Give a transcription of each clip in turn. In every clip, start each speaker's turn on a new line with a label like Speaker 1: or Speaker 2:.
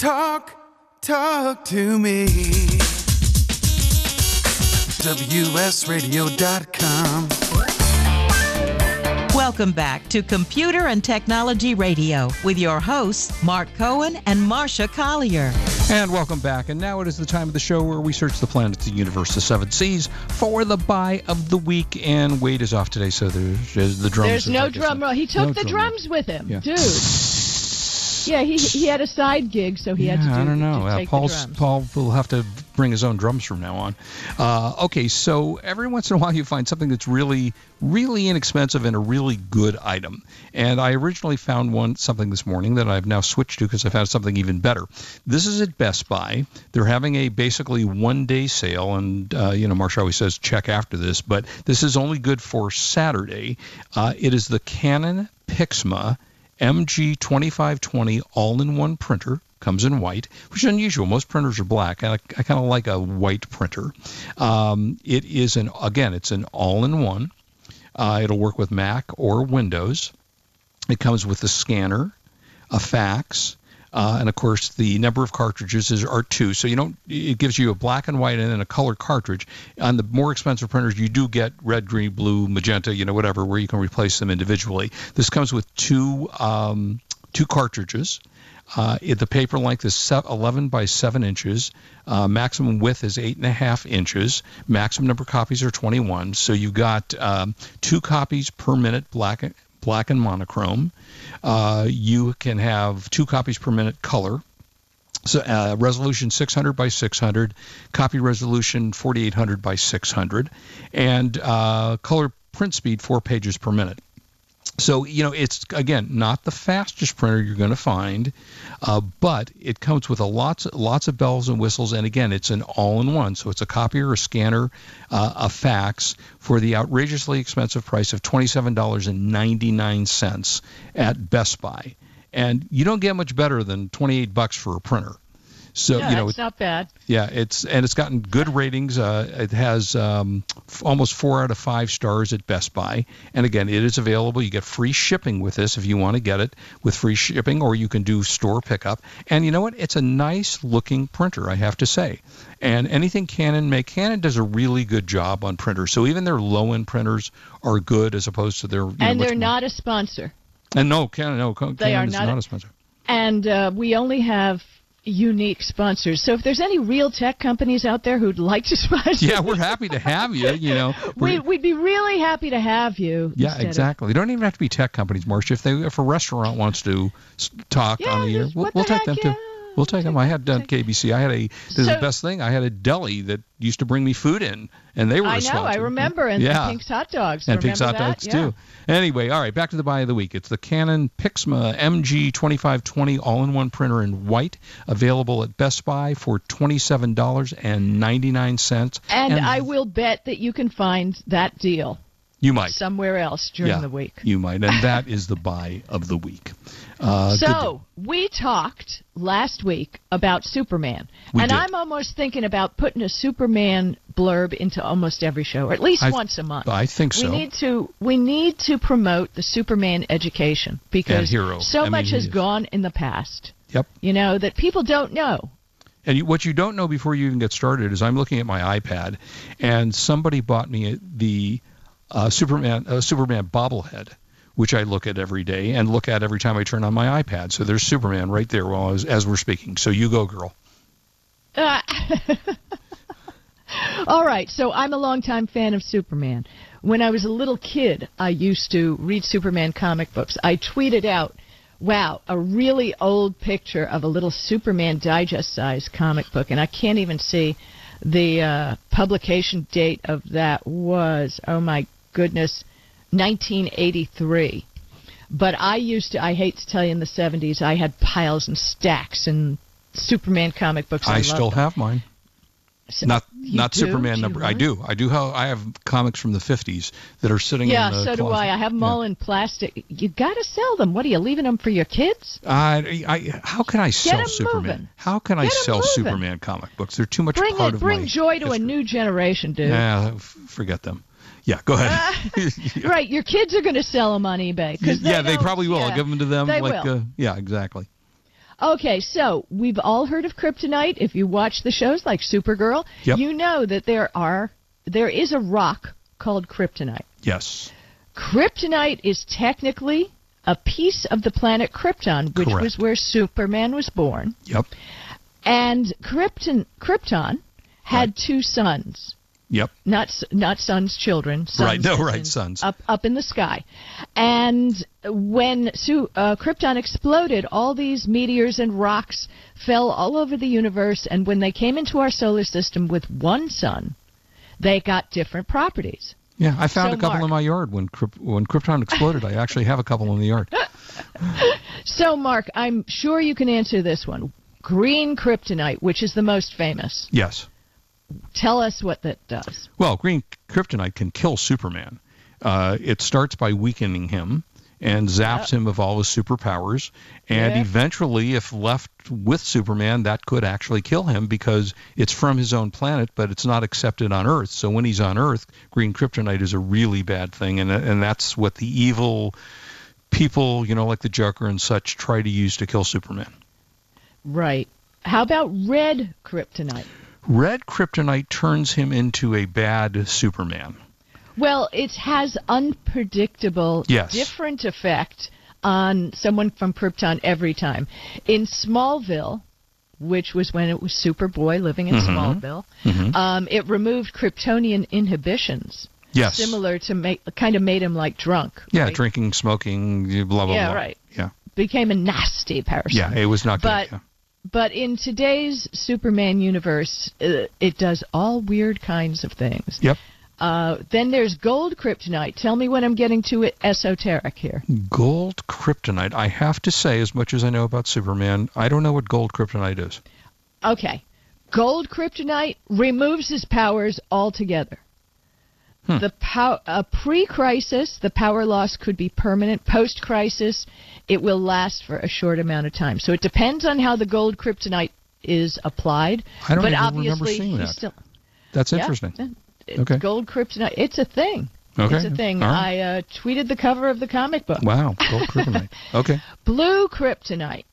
Speaker 1: Talk, talk to me. WSRadio.com.
Speaker 2: Welcome back to Computer and Technology Radio with your hosts, Mark Cohen and Marsha Collier.
Speaker 3: And welcome back. And now it is the time of the show where we search the planets, the universe, the seven seas for the buy of the week. And Wade is off today, so there's the drums.
Speaker 4: There's no drum roll. He took
Speaker 3: No
Speaker 4: the
Speaker 3: drum roll.
Speaker 4: drums with him,
Speaker 3: Yeah.
Speaker 4: dude. Yeah, he he had a side gig, so he
Speaker 3: yeah,
Speaker 4: had to do.
Speaker 3: I don't know. Uh, Paul's. Paul will have to bring his own drums from now on. Uh, okay, so every once in a while you find something that's really, really inexpensive and a really good item. And I originally found one something this morning that I've now switched to because I found something even better. This is at Best Buy. They're having a basically one day sale, and uh, you know Marsha always says check after this, but this is only good for Saturday. Uh, it is the Canon Pixma MG2520 all-in-one printer. Comes in white, which is unusual. Most printers are black. I, I kind of like a white printer. Um, it is an again, it's an all-in-one. Uh, it'll work with Mac or Windows. It comes with a scanner, a fax, uh, and of course the number of cartridges is are two. So you don't. It gives you a black and white and then a color cartridge. On the more expensive printers, you do get red, green, blue, magenta, you know, whatever, where you can replace them individually. This comes with two um, two cartridges. Uh, the paper length is 11 by 7 inches. Uh, maximum width is 8.5 inches. Maximum number of copies are 21. So you've got um, two copies per minute, black, black and monochrome. Uh, you can have two copies per minute color. So uh, resolution 600 by 600, copy resolution 4800 by 600, and uh, color print speed four pages per minute. So you know it's again not the fastest printer you're going to find, uh, but it comes with a lots lots of bells and whistles, and again it's an all-in-one. So it's a copier, a scanner, uh, a fax for the outrageously expensive price of twenty-seven dollars and ninety-nine cents at Best Buy, and you don't get much better than twenty-eight bucks for a printer. So
Speaker 4: yeah,
Speaker 3: you know
Speaker 4: it's not bad.
Speaker 3: yeah, it's and it's gotten good ratings. Uh, it has um, f- almost four out of five stars at Best Buy. And again, it is available. You get free shipping with this if you want to get it with free shipping, or you can do store pickup. And you know what? It's a nice looking printer, I have to say. And anything Canon make, Canon does a really good job on printers. So even their low end printers are good as opposed to their. Know,
Speaker 4: And
Speaker 3: much
Speaker 4: they're not a sponsor.
Speaker 3: And no, Canon, no, Canon
Speaker 4: They are
Speaker 3: is
Speaker 4: not
Speaker 3: not
Speaker 4: a-
Speaker 3: a sponsor.
Speaker 4: And uh, we only have unique sponsors. So if there's any real tech companies out there who'd like to sponsor,
Speaker 3: Yeah, we're happy to have you. You know,
Speaker 4: we, we'd be really happy to have you.
Speaker 3: Yeah,
Speaker 4: instead of-
Speaker 3: exactly. They don't even have to be tech companies, Marsha. If they, if a restaurant wants to talk
Speaker 4: Yeah,
Speaker 3: on the air, we'll, we'll
Speaker 4: the
Speaker 3: take them
Speaker 4: heck,
Speaker 3: too. We'll take them. I had uh, KBC. I had a. This is the best thing. I had a deli that used to bring me food in, and they were.
Speaker 4: I know, I remember, and
Speaker 3: yeah.
Speaker 4: Pink's Hot Dogs.
Speaker 3: and Pink's Hot
Speaker 4: Remember
Speaker 3: Dogs?
Speaker 4: Yeah.
Speaker 3: too. Anyway, all right, back to the buy of the week. It's the Canon Pixma MG2520 all-in-one printer in white, available at Best Buy for twenty-seven dollars and ninety-nine cents.
Speaker 4: And, I will bet that you can find that deal
Speaker 3: you might
Speaker 4: somewhere else during
Speaker 3: yeah,
Speaker 4: the week.
Speaker 3: You might, and that is the buy of the week. Uh,
Speaker 4: So we talked last week about Superman,
Speaker 3: We
Speaker 4: and
Speaker 3: did.
Speaker 4: I'm almost thinking about putting a Superman blurb into almost every show, or at least
Speaker 3: I-
Speaker 4: once a month.
Speaker 3: I think so.
Speaker 4: We need to we need to promote the Superman education because
Speaker 3: hero.
Speaker 4: so
Speaker 3: I
Speaker 4: much
Speaker 3: he
Speaker 4: has gone in the past.
Speaker 3: Yep.
Speaker 4: You know that people don't know.
Speaker 3: And you, what you don't know before you even get started is I'm looking at my iPad, and somebody bought me the uh, Superman uh, Superman bobblehead, which I look at every day and look at every time I turn on my iPad. So there's Superman right there while as, as we're speaking. So you go, girl.
Speaker 4: Uh, all right, so I'm a longtime fan of Superman. When I was a little kid, I used to read Superman comic books. I tweeted out, wow, a really old picture of a little Superman digest size comic book, and I can't even see the uh, publication date of that was, oh my goodness, 1983. But I used to, I hate to tell you, in the 70s, I had piles and stacks and Superman comic books.
Speaker 3: I
Speaker 4: loved
Speaker 3: still
Speaker 4: them.
Speaker 3: have mine.
Speaker 4: So-
Speaker 3: Not not
Speaker 4: do?
Speaker 3: Superman
Speaker 4: Do
Speaker 3: number. I do. I do. Have, I have comics from the 50s that are sitting
Speaker 4: Yeah,
Speaker 3: in the
Speaker 4: so do. I. I have them
Speaker 3: Yeah.
Speaker 4: all in plastic. You got to sell them. What are you leaving them for your kids?
Speaker 3: I, I, how can I sell Superman?
Speaker 4: moving.
Speaker 3: How can I sell
Speaker 4: moving.
Speaker 3: Superman comic books? They're too much
Speaker 4: Bring
Speaker 3: part
Speaker 4: it.
Speaker 3: of
Speaker 4: Bring joy to a new generation, dude.
Speaker 3: Yeah, forget them. Yeah, go ahead.
Speaker 4: Right, your kids are going to sell them on eBay. 'cause
Speaker 3: yeah, they probably will. I'll give them to them.
Speaker 4: They
Speaker 3: like,
Speaker 4: will.
Speaker 3: Uh, yeah, exactly.
Speaker 4: Okay, so we've all heard of kryptonite. If you watch the shows like Supergirl,
Speaker 3: Yep.
Speaker 4: you know that there are there is a rock called kryptonite.
Speaker 3: Yes.
Speaker 4: Kryptonite is technically a piece of the planet Krypton, which
Speaker 3: Correct.
Speaker 4: was where Superman was born.
Speaker 3: Yep.
Speaker 4: And Krypton Krypton had two suns.
Speaker 3: Yep.
Speaker 4: not not sons, children. Sons
Speaker 3: Right, no, right, sons.
Speaker 4: up up in the sky. And when Su- uh, Krypton exploded, all these meteors and rocks fell all over the universe. And when they came into our solar system with one sun, they got different properties.
Speaker 3: Yeah, I found
Speaker 4: So,
Speaker 3: a couple
Speaker 4: Mark-
Speaker 3: in my yard when when Krypton exploded. I actually have a couple in the yard.
Speaker 4: So, Mark, I'm sure you can answer this one. Green kryptonite, which is the most famous.
Speaker 3: Yes.
Speaker 4: Tell us what that does.
Speaker 3: Well, green kryptonite can kill Superman. Uh, it starts by weakening him and zaps him of all his superpowers. And
Speaker 4: Yeah.
Speaker 3: eventually, if left with Superman, that could actually kill him because it's from his own planet, but it's not accepted on Earth. So when he's on Earth, green kryptonite is a really bad thing, and and that's what the evil people, you know, like the Joker and such, try to use to kill Superman.
Speaker 4: Right. How about red kryptonite?
Speaker 3: Red kryptonite turns him into a bad Superman.
Speaker 4: Well, it has unpredictable,
Speaker 3: Yes.
Speaker 4: different effect on someone from Krypton every time. In Smallville, which was when it was Superboy living in Smallville, um, it removed Kryptonian inhibitions,
Speaker 3: Yes.
Speaker 4: similar to make kind of made him like drunk.
Speaker 3: Yeah,
Speaker 4: right?
Speaker 3: drinking, smoking, blah blah
Speaker 4: Yeah,
Speaker 3: blah.
Speaker 4: right.
Speaker 3: Yeah,
Speaker 4: became a nasty person.
Speaker 3: yeah, it was not good.
Speaker 4: But
Speaker 3: yeah.
Speaker 4: But in today's Superman universe, uh, it does all weird kinds of things.
Speaker 3: Yep.
Speaker 4: Uh, then there's gold kryptonite. Tell me when I'm getting too esoteric here.
Speaker 3: Gold kryptonite. I have to say, as much as I know about Superman, I don't know what gold kryptonite is.
Speaker 4: Okay. Gold kryptonite removes his powers altogether.
Speaker 3: Hmm.
Speaker 4: The pow- uh, pre-crisis, the power loss could be permanent. Post-crisis, it will last for a short amount of time. So it depends on how the gold kryptonite is applied.
Speaker 3: I don't
Speaker 4: but
Speaker 3: even remember
Speaker 4: obviously,
Speaker 3: seeing that.
Speaker 4: Still,
Speaker 3: That's interesting.
Speaker 4: yeah.
Speaker 3: Okay.
Speaker 4: Gold kryptonite. It's a thing.
Speaker 3: Okay.
Speaker 4: It's a thing.
Speaker 3: Right.
Speaker 4: I uh, tweeted the cover of the comic book.
Speaker 3: Wow, gold kryptonite. Okay.
Speaker 4: Blue kryptonite.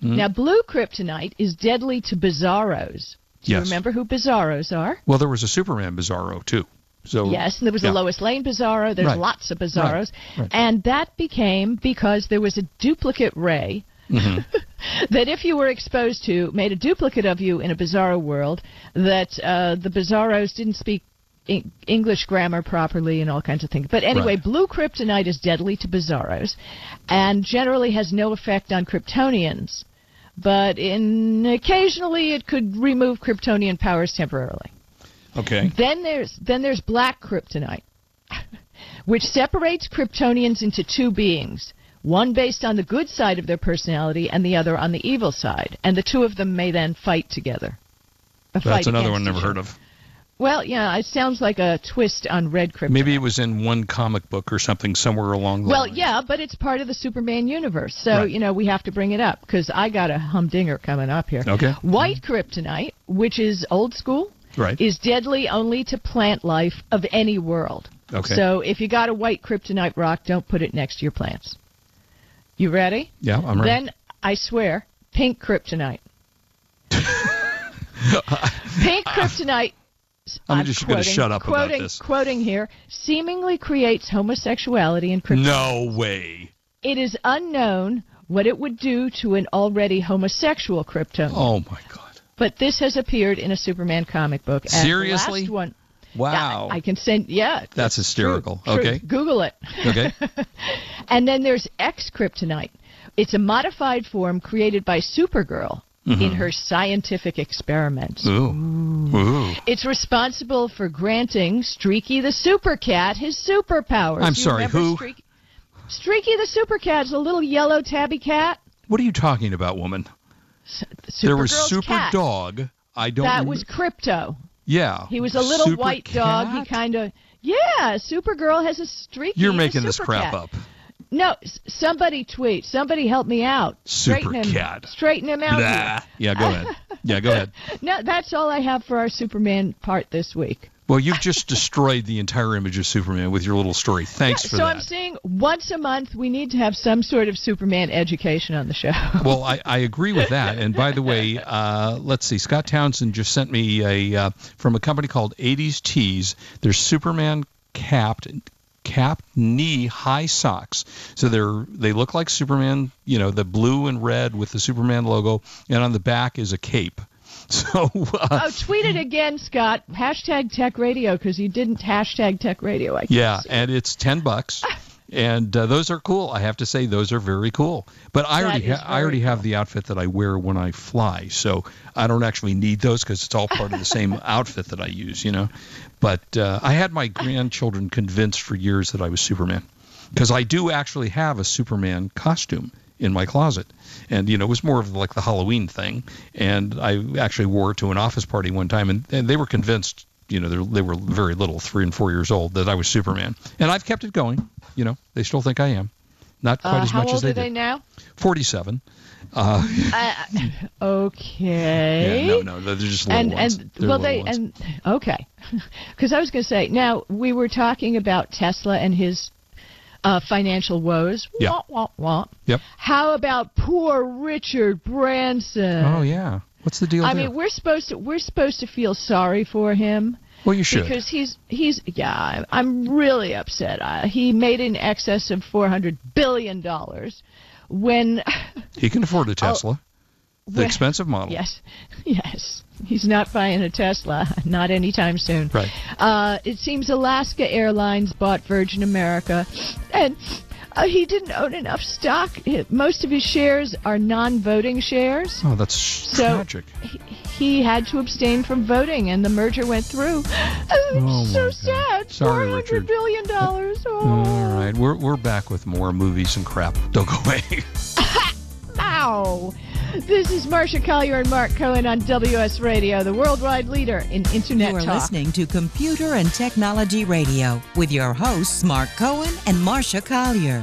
Speaker 3: Hmm.
Speaker 4: Now, blue kryptonite is deadly to bizarros. Do you
Speaker 3: Yes.
Speaker 4: remember who bizarros are?
Speaker 3: Well, there was a Superman Bizarro too. So
Speaker 4: Yes, and there was
Speaker 3: yeah.
Speaker 4: a Lois Lane bizarro. There's
Speaker 3: Right.
Speaker 4: lots of bizarros.
Speaker 3: Right. Right.
Speaker 4: And that became because there was a duplicate ray
Speaker 3: Mm-hmm.
Speaker 4: that if you were exposed to made a duplicate of you in a bizarro world that uh, the bizarros didn't speak English grammar properly and all kinds of things. But anyway,
Speaker 3: Right.
Speaker 4: blue kryptonite is deadly to bizarros and generally has no effect on Kryptonians. But in occasionally it could remove Kryptonian powers temporarily.
Speaker 3: Okay.
Speaker 4: Then there's then there's black kryptonite, which separates Kryptonians into two beings, one based on the good side of their personality and the other on the evil side, and the two of them may then fight together. A fight
Speaker 3: That's another one never heard of.
Speaker 4: Well, yeah, it sounds like a twist on red kryptonite.
Speaker 3: Maybe it was in one comic book or something somewhere along the
Speaker 4: Well,
Speaker 3: line.
Speaker 4: yeah, but it's part of the Superman universe, so
Speaker 3: Right.
Speaker 4: you know we have to bring it up because I got a humdinger coming up here.
Speaker 3: Okay.
Speaker 4: White kryptonite, which is old school,
Speaker 3: Right.
Speaker 4: is deadly only to plant life of any world.
Speaker 3: Okay.
Speaker 4: So if you got a white kryptonite rock, don't put it next to your plants. You ready?
Speaker 3: yeah, I'm ready.
Speaker 4: Then I swear, pink kryptonite. pink kryptonite.
Speaker 3: I'm just gonna
Speaker 4: quoting-
Speaker 3: shut up about this.
Speaker 4: Quoting here, seemingly creates homosexuality in kryptonite.
Speaker 3: no way.
Speaker 4: It is unknown what it would do to an already homosexual Kryptonian.
Speaker 3: Oh my God.
Speaker 4: But this has appeared in a Superman comic book. And the
Speaker 3: Seriously?
Speaker 4: last one.
Speaker 3: Wow.
Speaker 4: I, I can send. Yeah.
Speaker 3: That's hysterical.
Speaker 4: true, true.
Speaker 3: Okay.
Speaker 4: Google it.
Speaker 3: Okay.
Speaker 4: And then there's X Kryptonite. It's a modified form created by Supergirl
Speaker 3: Mm-hmm.
Speaker 4: in her scientific experiments.
Speaker 3: Ooh. Ooh.
Speaker 4: It's responsible for granting Streaky the Super Cat his superpowers.
Speaker 3: I'm sorry, who?
Speaker 4: Streaky? Streaky the Super Cat is a little yellow tabby cat.
Speaker 3: What are you talking about, woman? There was
Speaker 4: Supergirl's
Speaker 3: Super
Speaker 4: cat.
Speaker 3: Dog. I don't.
Speaker 4: Know.
Speaker 3: That
Speaker 4: was Krypto.
Speaker 3: Yeah.
Speaker 4: He was a little
Speaker 3: Super
Speaker 4: white dog. He kind of yeah. Supergirl has a streaky.
Speaker 3: You're making this crap
Speaker 4: Cat.
Speaker 3: up.
Speaker 4: No, somebody tweet. Somebody help me out.
Speaker 3: Super
Speaker 4: straighten him,
Speaker 3: Cat.
Speaker 4: Straighten him out.
Speaker 3: Yeah, go ahead. Yeah, go ahead.
Speaker 4: No, that's all I have for our Superman part this week.
Speaker 3: Well, you've just destroyed the entire image of Superman with your little story. Thanks
Speaker 4: Yeah,
Speaker 3: for
Speaker 4: so
Speaker 3: that.
Speaker 4: I'm saying once a month we need to have some sort of Superman education on the show.
Speaker 3: well, I, I agree with that. And by the way, uh, let's see. Scott Townsend just sent me a uh, from a company called 80s Tees. There's Superman capped capped knee high socks. So they're they look like Superman. You know, the blue and red with the Superman logo, and on the back is a cape. So uh,
Speaker 4: oh, tweet it again, Scott. Hashtag Tech Radio because you didn't hashtag Tech Radio. I
Speaker 3: Yeah,
Speaker 4: see.
Speaker 3: and it's ten bucks, and uh, those are cool. I have to say those are very cool. But I
Speaker 4: That
Speaker 3: already ha- I already
Speaker 4: very
Speaker 3: have the outfit that I wear when I fly, so I don't actually need those because it's all part of the same outfit that I use, you know. But uh, I had my grandchildren convinced for years that I was Superman because I do actually have a Superman costume in my closet. And you know, it was more of like the Halloween thing. And I actually wore it to an office party one time, and, and they were convinced. You know, they were very little, three and four years old, that I was Superman. And I've kept it going. You know, they still think I am. Not quite
Speaker 4: Uh,
Speaker 3: as much as they
Speaker 4: are they now?
Speaker 3: 47. Uh,
Speaker 4: Uh, okay.
Speaker 3: yeah, no, no, they're just little
Speaker 4: and
Speaker 3: ones.
Speaker 4: and
Speaker 3: They're
Speaker 4: well they
Speaker 3: ones.
Speaker 4: and okay because i was going to say now we were talking about tesla and his uh, financial woes
Speaker 3: Yeah.
Speaker 4: Wah, wah, wah.
Speaker 3: Yep.
Speaker 4: how about poor richard branson
Speaker 3: Oh yeah. What's the deal
Speaker 4: i
Speaker 3: there?
Speaker 4: mean we're supposed to we're supposed to feel sorry for him
Speaker 3: well, you should.
Speaker 4: because he's he's yeah I'm, really upset uh, he made in excess of 400 billion dollars when
Speaker 3: he can afford a Tesla, the
Speaker 4: when-
Speaker 3: expensive model.
Speaker 4: Yes, yes. He's not buying a Tesla, not anytime soon.
Speaker 3: Right.
Speaker 4: Uh, it seems Alaska Airlines bought Virgin America, and uh, he didn't own enough stock. Most of his shares are non-voting shares.
Speaker 3: Oh, that's
Speaker 4: So-
Speaker 3: tragic.
Speaker 4: He, he had to abstain from voting, and the merger went through. Oh, so sad.
Speaker 3: Sorry,
Speaker 4: 400
Speaker 3: Richard.
Speaker 4: billion dollars. Oh.
Speaker 3: All right, we're we're back with more movies and crap. Don't go away.
Speaker 4: Ow! This is Marsha Collier and Mark Cohen on WS Radio, the worldwide leader in Internet
Speaker 2: You are
Speaker 4: talk.
Speaker 2: listening to Computer and Technology Radio with your hosts, Mark Cohen and Marsha Collier.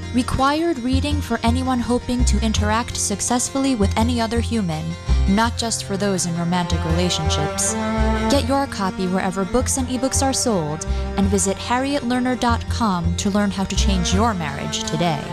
Speaker 5: required reading for anyone hoping to interact successfully with any other human, not just for those in romantic relationships. Get your copy wherever books and ebooks are sold and visit harrietlerner.com to learn how to change your marriage today.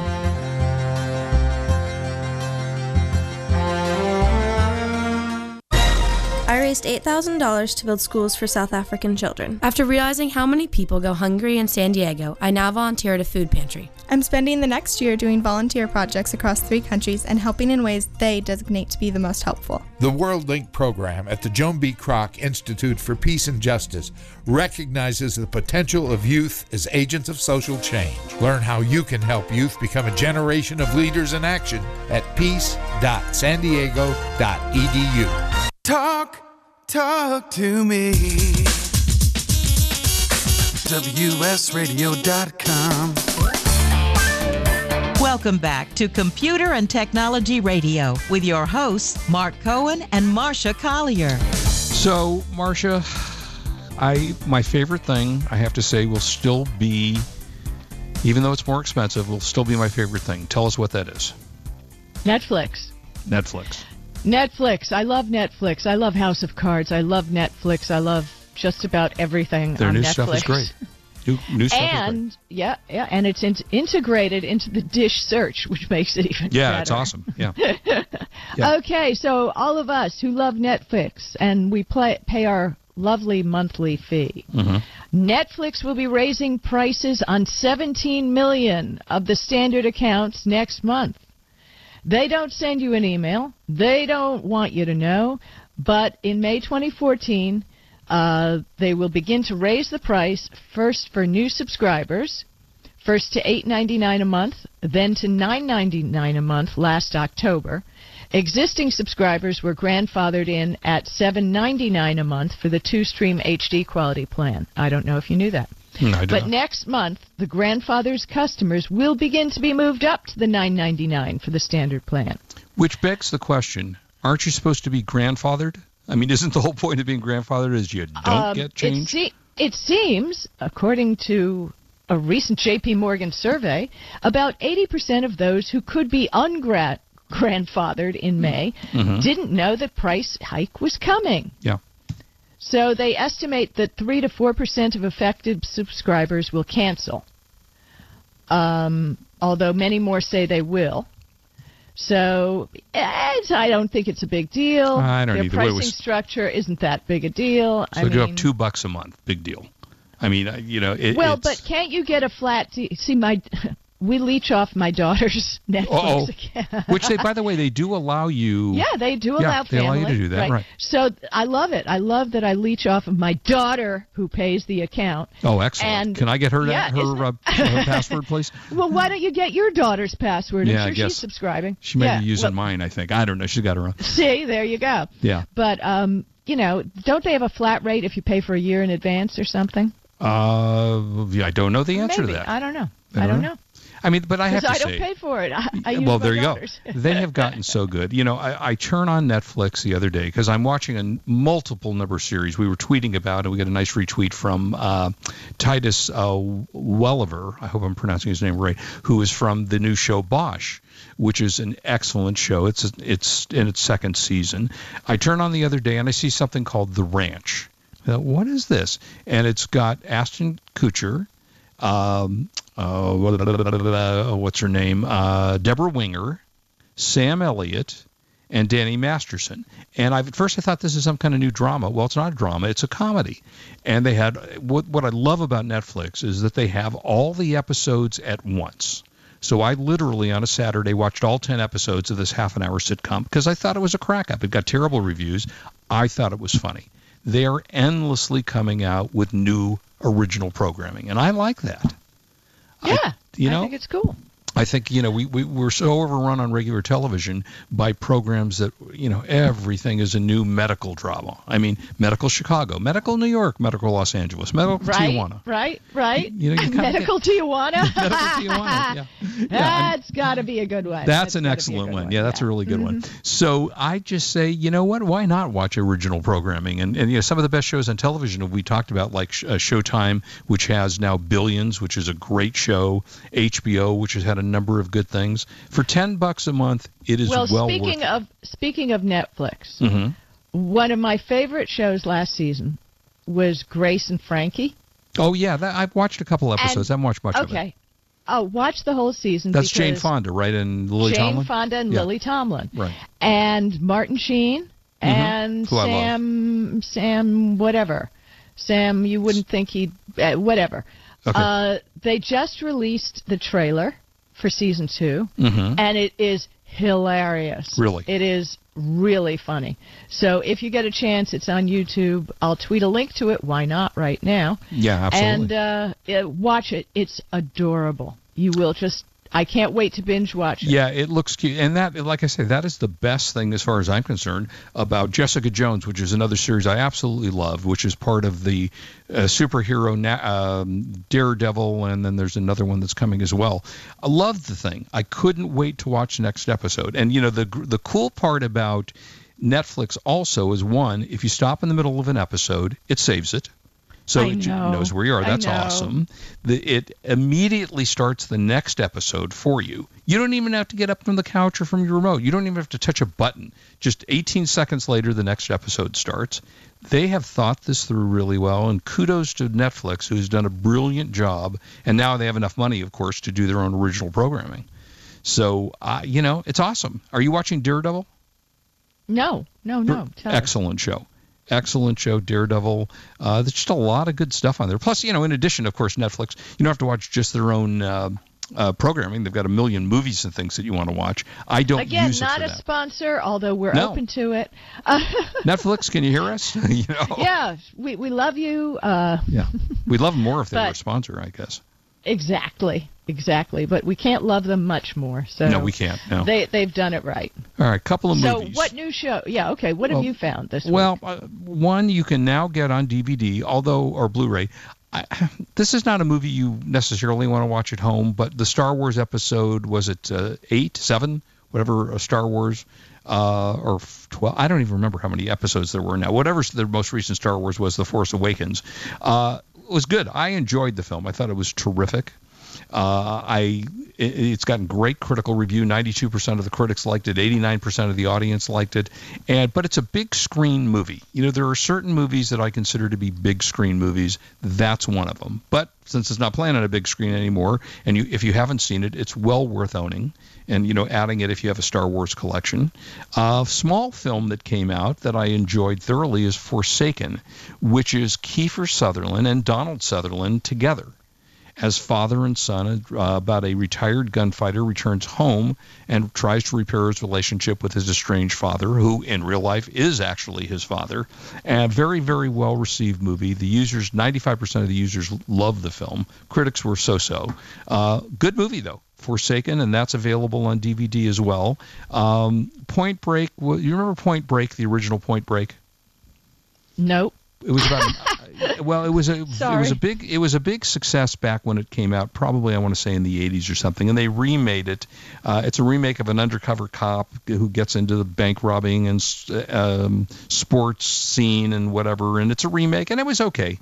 Speaker 6: I raised $8,000 to build schools for South African children. After realizing how many people go hungry in San Diego, I now volunteer at a food pantry. I'm spending the next year doing volunteer projects across three countries and helping in ways they designate to be the most helpful.
Speaker 7: The WorldLink program at the Joan B. Kroc Institute for Peace and Justice recognizes the potential of youth as agents of social change. Learn how you can help youth become a generation of leaders in action at peace.sandiego.edu.
Speaker 1: Talk, talk to me. WSRadio.com.
Speaker 2: Welcome back to Computer and Technology Radio with your hosts, Mark Cohen and Marsha Collier.
Speaker 3: So, Marsha, I my favorite thing I have to say will still be, even though it's more expensive, will still be my favorite thing. Tell us what that is.
Speaker 4: Netflix.
Speaker 3: Netflix.
Speaker 4: Netflix. I love Netflix. I love House of Cards. I love Netflix. I love just about everything
Speaker 3: Their
Speaker 4: on
Speaker 3: new
Speaker 4: Netflix.
Speaker 3: stuff is great. New, new.
Speaker 4: And yeah, yeah, and it's in- integrated into the dish search, which makes it even
Speaker 3: Yeah,
Speaker 4: better.
Speaker 3: it's awesome. Yeah. Yeah.
Speaker 4: Okay, so all of us who love Netflix and we play, pay our lovely monthly fee.
Speaker 3: Mhm.
Speaker 4: Netflix will be raising prices on 17 million of the standard accounts next month. They don't send you an email. They don't want you to know. But in May 2014, uh, they will begin to raise the price first for new subscribers, first to $8.99 a month, then to $9.99 a month last October. Existing subscribers were grandfathered in at $7.99 a month for the two-stream HD quality plan. I don't know if you knew that.
Speaker 3: No,
Speaker 4: But next month, the grandfather's customers will begin to be moved up to the $9.99 for the standard plan.
Speaker 3: Which begs the question: Aren't you supposed to be grandfathered? I mean, isn't the whole point of being grandfathered is you don't
Speaker 4: Um,
Speaker 3: get
Speaker 4: It, se- it seems, according to a recent J.P. Morgan survey, about 80% of those who could be ungra- grandfathered in May
Speaker 3: Mhm.
Speaker 4: didn't know the price hike was coming.
Speaker 3: Yeah.
Speaker 4: So they estimate that 3 to 4% of affected subscribers will cancel, um, although many more say they will. So I don't think it's a big deal.
Speaker 3: Uh, I don't
Speaker 4: Their
Speaker 3: either.
Speaker 4: Pricing
Speaker 3: was-
Speaker 4: structure isn't that big a deal.
Speaker 3: So
Speaker 4: I mean,
Speaker 3: up two bucks a month. Big deal. I mean, you know, it,
Speaker 4: well,
Speaker 3: it's,
Speaker 4: but can't you get a flat? See my, we leech off my daughter's Netflix account.
Speaker 3: which they, by the way, they do allow you.
Speaker 4: Yeah, they do
Speaker 3: Yeah,
Speaker 4: allow
Speaker 3: they allow you to do that, right.
Speaker 4: So I love it. I love that I leech off of my daughter who pays the account.
Speaker 3: Oh, excellent.
Speaker 4: And-
Speaker 3: Can I get her
Speaker 4: yeah,
Speaker 3: her, uh, her password, please?
Speaker 4: Well, why don't you get your daughter's password? I'm
Speaker 3: Yeah, I
Speaker 4: sure
Speaker 3: guess.
Speaker 4: she's subscribing.
Speaker 3: She may
Speaker 4: yeah,
Speaker 3: be using
Speaker 4: well,
Speaker 3: mine. I think. I don't know. She's got her own.
Speaker 4: See, there you go.
Speaker 3: Yeah.
Speaker 4: But um, you know, don't they have a flat rate if you pay for a year in advance or something?
Speaker 3: Uh, yeah, I don't know the answer
Speaker 4: Maybe.
Speaker 3: to that.
Speaker 4: I don't know.
Speaker 3: I
Speaker 4: I
Speaker 3: don't
Speaker 4: don't
Speaker 3: know.
Speaker 4: know.
Speaker 3: I mean, but I have to
Speaker 4: I don't pay for it. I, I
Speaker 3: well, there you
Speaker 4: daughter's.
Speaker 3: go. they have gotten so good. You know, I, I turn on Netflix the other day because I'm watching a multiple number series we were tweeting about, and we got a nice retweet from uh, Titus uh, Welliver. I hope I'm pronouncing his name right. Who is from the new show Bosch, which is an excellent show. It's it's in its second season. I turn on the other day and I see something called The Ranch. Thought, what is this? And it's got Ashton Kutcher, um, uh, what's her name? Uh, Debra Winger, Sam Elliott, and Danny Masterson. And I, at first I thought this is some kind of new drama. Well, it's not a drama; it's a comedy. And they had what what I love about Netflix is that they have all the episodes at once. So I literally on a Saturday watched all 10 episodes of this half an hour sitcom because I thought it was a crack up. It got terrible reviews. I thought it was funny. They are endlessly coming out with new original programming, and I like that.
Speaker 4: Yeah,
Speaker 3: you know,
Speaker 4: I think it's cool.
Speaker 3: I think you know we, we we're so overrun on regular television by programs that you know everything is a new medical drama. I mean, medical Chicago, medical New York, medical Los Angeles, medical
Speaker 4: Right,
Speaker 3: Tijuana.
Speaker 4: right, right.
Speaker 3: You know, you
Speaker 4: Medical Tijuana.
Speaker 3: Medical Tijuana. Yeah.
Speaker 4: That's got to be a good one.
Speaker 3: That's an
Speaker 4: gotta be a
Speaker 3: excellent
Speaker 4: good
Speaker 3: one. Yeah, that's a really good one.
Speaker 4: Mhm.
Speaker 3: So I just say, you know what? Why not watch original programming? And, and you know, some of the best shows on television we talked about, like uh, Showtime, which has now Billions, which is a great show. HBO, which has had a number of good things. For ten bucks a month, it is
Speaker 4: well,
Speaker 3: well,
Speaker 4: speaking
Speaker 3: worth.
Speaker 4: of speaking of Netflix.
Speaker 3: Mhm.
Speaker 4: one of my favorite shows last season was Grace and Frankie.
Speaker 3: Oh yeah, that, I've watched a couple episodes. I haven't watched much of it.
Speaker 4: okay. Oh, watch the whole season.
Speaker 3: That's Jane Fonda, right? And Lily
Speaker 4: Jane
Speaker 3: Tomlin.
Speaker 4: Fonda and
Speaker 3: Yeah.
Speaker 4: Lily Tomlin.
Speaker 3: Right.
Speaker 4: and Martin Sheen and
Speaker 3: Who I.
Speaker 4: Sam Sam whatever. Sam, you wouldn't think he'd uh, whatever.
Speaker 3: Okay.
Speaker 4: Uh, they just released the trailer for season 2
Speaker 3: Mhm.
Speaker 4: and it is hilarious.
Speaker 3: Really?
Speaker 4: It is really funny. So if you get a chance, it's on YouTube. I'll tweet a link to it. Why not right now?
Speaker 3: Yeah, absolutely.
Speaker 4: And uh, watch it. It's adorable. You will just. I can't wait to binge watch it.
Speaker 3: Yeah, it looks cute, and that, like I say, that is the best thing as far as I'm concerned about Jessica Jones, which is another series I absolutely love, which is part of the uh, superhero na- um, Daredevil, and then there's another one that's coming as well. I love the thing. I couldn't wait to watch the next episode, and you know the the cool part about Netflix also is one, if you stop in the middle of an episode, it saves it. So it
Speaker 4: know.
Speaker 3: knows where you are. That's awesome. The, it immediately starts the next episode for you. You don't even have to get up from the couch or from your remote. You don't even have to touch a button. Just 18 seconds later, the next episode starts. They have thought this through really well, and kudos to Netflix, who's done a brilliant job. And now they have enough money, of course, to do their own original programming. So, uh, you know, it's awesome. Are you watching Daredevil?
Speaker 4: No, no, no.
Speaker 3: Excellent show. Excellent show, Daredevil. Uh, there's just a lot of good stuff on there. Plus, you know, in addition, of course, Netflix, you don't have to watch just their own uh, uh, programming. They've got a million movies and things that you want to watch. I don't
Speaker 4: Again,
Speaker 3: use it
Speaker 4: not a
Speaker 3: that.
Speaker 4: sponsor, although we're
Speaker 3: No.
Speaker 4: open to it. Uh,
Speaker 3: Netflix, can you hear us? you know,
Speaker 4: yeah, we, we love you. Uh,
Speaker 3: yeah. We'd love more if they were a sponsor, I guess.
Speaker 4: Exactly, exactly. But we can't love them much more. So
Speaker 3: No, we can't, no.
Speaker 4: They they've done it right.
Speaker 3: All right, couple of
Speaker 4: so
Speaker 3: movies.
Speaker 4: So what new show? Yeah, okay. What have you found this
Speaker 3: Well,
Speaker 4: week?
Speaker 3: uh, one you can now get on DVD, although or Blu-ray. I, this is not a movie you necessarily want to watch at home, but the Star Wars episode was it uh, eight, seven, whatever uh, Star Wars, uh, or twelve? I don't even remember how many episodes there were now. Whatever the most recent Star Wars was, The Force Awakens, uh, was good. I enjoyed the film. I thought it was terrific. Uh, I it, it's gotten great critical review. 92% of the critics liked it. 89% of the audience liked it. And but it's a big screen movie. You know, there are certain movies that I consider to be big screen movies. That's one of them. But since it's not playing on a big screen anymore, and you if you haven't seen it, it's well worth owning. And you know, adding it if you have a Star Wars collection. A small film that came out that I enjoyed thoroughly is Forsaken, which is Kiefer Sutherland and Donald Sutherland together as father and son uh, about a retired gunfighter returns home and tries to repair his relationship with his estranged father, who in real life is actually his father. A very, very well received movie. The users, 95% of the users love the film. Critics were so-so. Uh, good movie though. Forsaken, and that's available on DVD as well. Um, Point Break. wa- You remember Point Break, the original Point Break?
Speaker 4: nope.
Speaker 3: It was about uh, well, it was a it was a big it was a big success back when it came out. Probably I want to say in the 80s or something, and they remade it. Uh, it's a remake of an undercover cop who gets into the bank robbing and um, sports scene and whatever, and it's a remake, and it was okay.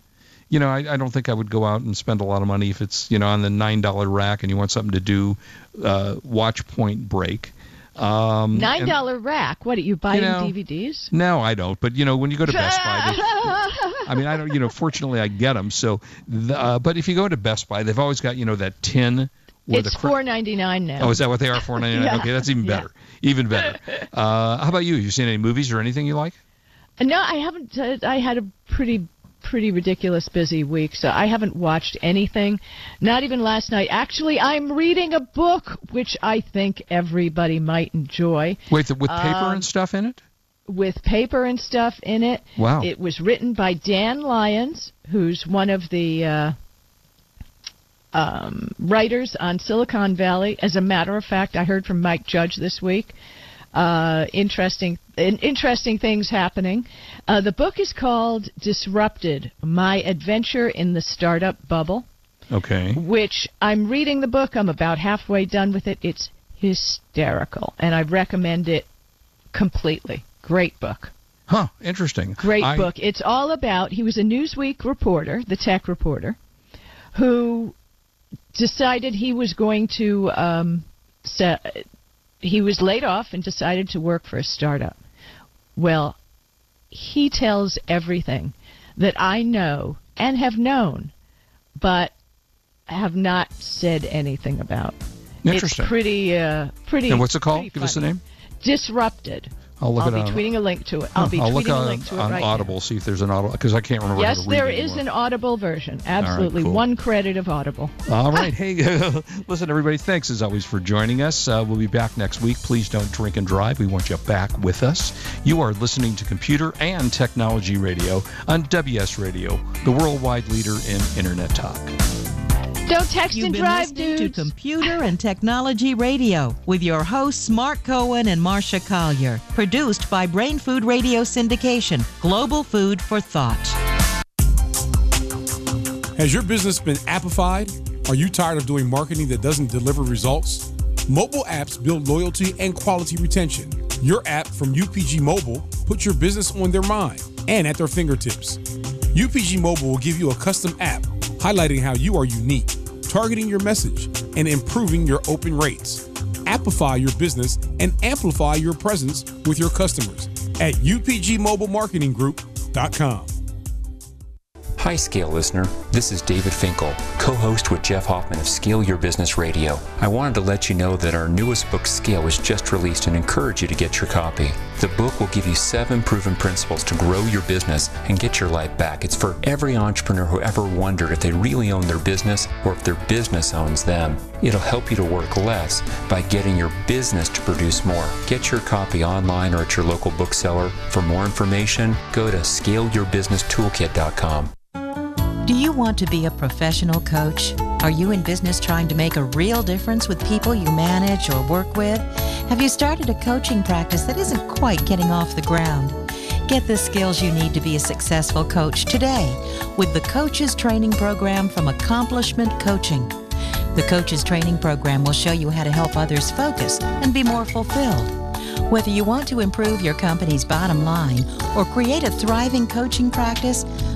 Speaker 3: You know, I, I don't think I would go out and spend a lot of money if it's you know on the nine dollar rack and you want something to do. Uh, watch Point Break. Um,
Speaker 4: Nine dollar rack. What are you buying
Speaker 3: know,
Speaker 4: DVDs?
Speaker 3: No, I don't. But you know, when you go to Best Buy, they, I mean, I don't. You know, fortunately, I get them. So, the, uh, but if you go to Best Buy, they've always got you know that tin.
Speaker 4: It's
Speaker 3: cra-
Speaker 4: four ninety nine now.
Speaker 3: Oh, is that what they are? Four ninety nine.
Speaker 4: Yeah.
Speaker 3: Okay, that's even
Speaker 4: Yeah.
Speaker 3: better. Even better. Uh, how about you? You seen any movies or anything you like?
Speaker 4: No, I haven't. Uh, I had a pretty pretty ridiculous busy week, so I haven't watched anything. Not even last night. Actually, I'm reading a book which I think everybody might enjoy.
Speaker 3: Wait, with paper
Speaker 4: Um,
Speaker 3: and stuff in it?
Speaker 4: with paper and stuff in it.
Speaker 3: Wow.
Speaker 4: It was written by Dan Lyons, who's one of the uh, um, writers on Silicon Valley. As a matter of fact, I heard from Mike Judge this week. Uh, interesting, in, interesting things happening. Uh, the book is called Disrupted: My Adventure in the Startup Bubble
Speaker 3: Okay.
Speaker 4: which I'm reading the book. I'm about halfway done with it. It's hysterical, and I recommend it completely. Great book.
Speaker 3: Huh. Interesting.
Speaker 4: Great
Speaker 3: I-
Speaker 4: book. It's all about. He was a Newsweek reporter, the tech reporter, who decided he was going to. Um, se- he was laid off and decided to work for a startup. Well, he tells everything that I know and have known, but have not said anything about.
Speaker 3: Interesting.
Speaker 4: It's pretty, uh, pretty.
Speaker 3: And what's it called? Give us the name.
Speaker 4: Disrupted.
Speaker 3: I'll look
Speaker 4: I'll
Speaker 3: it
Speaker 4: be
Speaker 3: on-
Speaker 4: tweeting a link to it. I'll be
Speaker 3: I'll
Speaker 4: tweeting
Speaker 3: look
Speaker 4: a link to it
Speaker 3: on
Speaker 4: right
Speaker 3: Audible, see if there's an Audible, because I can't remember
Speaker 4: now. Yes, there is
Speaker 3: anymore.
Speaker 4: an Audible version. Absolutely,
Speaker 3: cool.
Speaker 4: one credit of Audible.
Speaker 3: All right. Hey, listen, everybody, thanks as always for joining us. Uh, we'll be back next week. Please don't drink and drive. We want you back with us. You are listening to Computer and Technology Radio on WS Radio, the worldwide leader in Internet talk.
Speaker 4: Don't text
Speaker 2: You've
Speaker 4: and
Speaker 2: been
Speaker 4: drive,
Speaker 2: listening
Speaker 4: dudes.
Speaker 2: to Computer and Technology Radio with your hosts Mark Cohen and Marsha Collier. Produced by Brain Food Radio Syndication, Global Food for Thought.
Speaker 8: Has your business been appified? Are you tired of doing marketing that doesn't deliver results? Mobile apps build loyalty and quality retention. Your app from UPG Mobile puts your business on their mind and at their fingertips. UPG Mobile will give you a custom app highlighting how you are unique, targeting your message, and improving your open rates. Appify your business and amplify your presence with your customers at upgmobilemarketinggroup.com.
Speaker 9: Hi, Scale listener. This is David Finkel, co host with Jeff Hoffman of Scale Your Business Radio. I wanted to let you know that our newest book, Scale, was just released and encourage you to get your copy. The book will give you seven proven principles to grow your business and get your life back. It's for every entrepreneur who ever wondered if they really own their business or if their business owns them. It'll help you to work less by getting your business to produce more. Get your copy online or at your local bookseller. For more information, go to scaleyourbusinesstoolkit.com.
Speaker 2: Do you want to be a professional coach? Are you in business trying to make a real difference with people you manage or work with? Have you started a coaching practice that isn't quite getting off the ground? Get the skills you need to be a successful coach today with the Coaches Training Program from Accomplishment Coaching. The Coaches Training Program will show you how to help others focus and be more fulfilled. Whether you want to improve your company's bottom line or create a thriving coaching practice,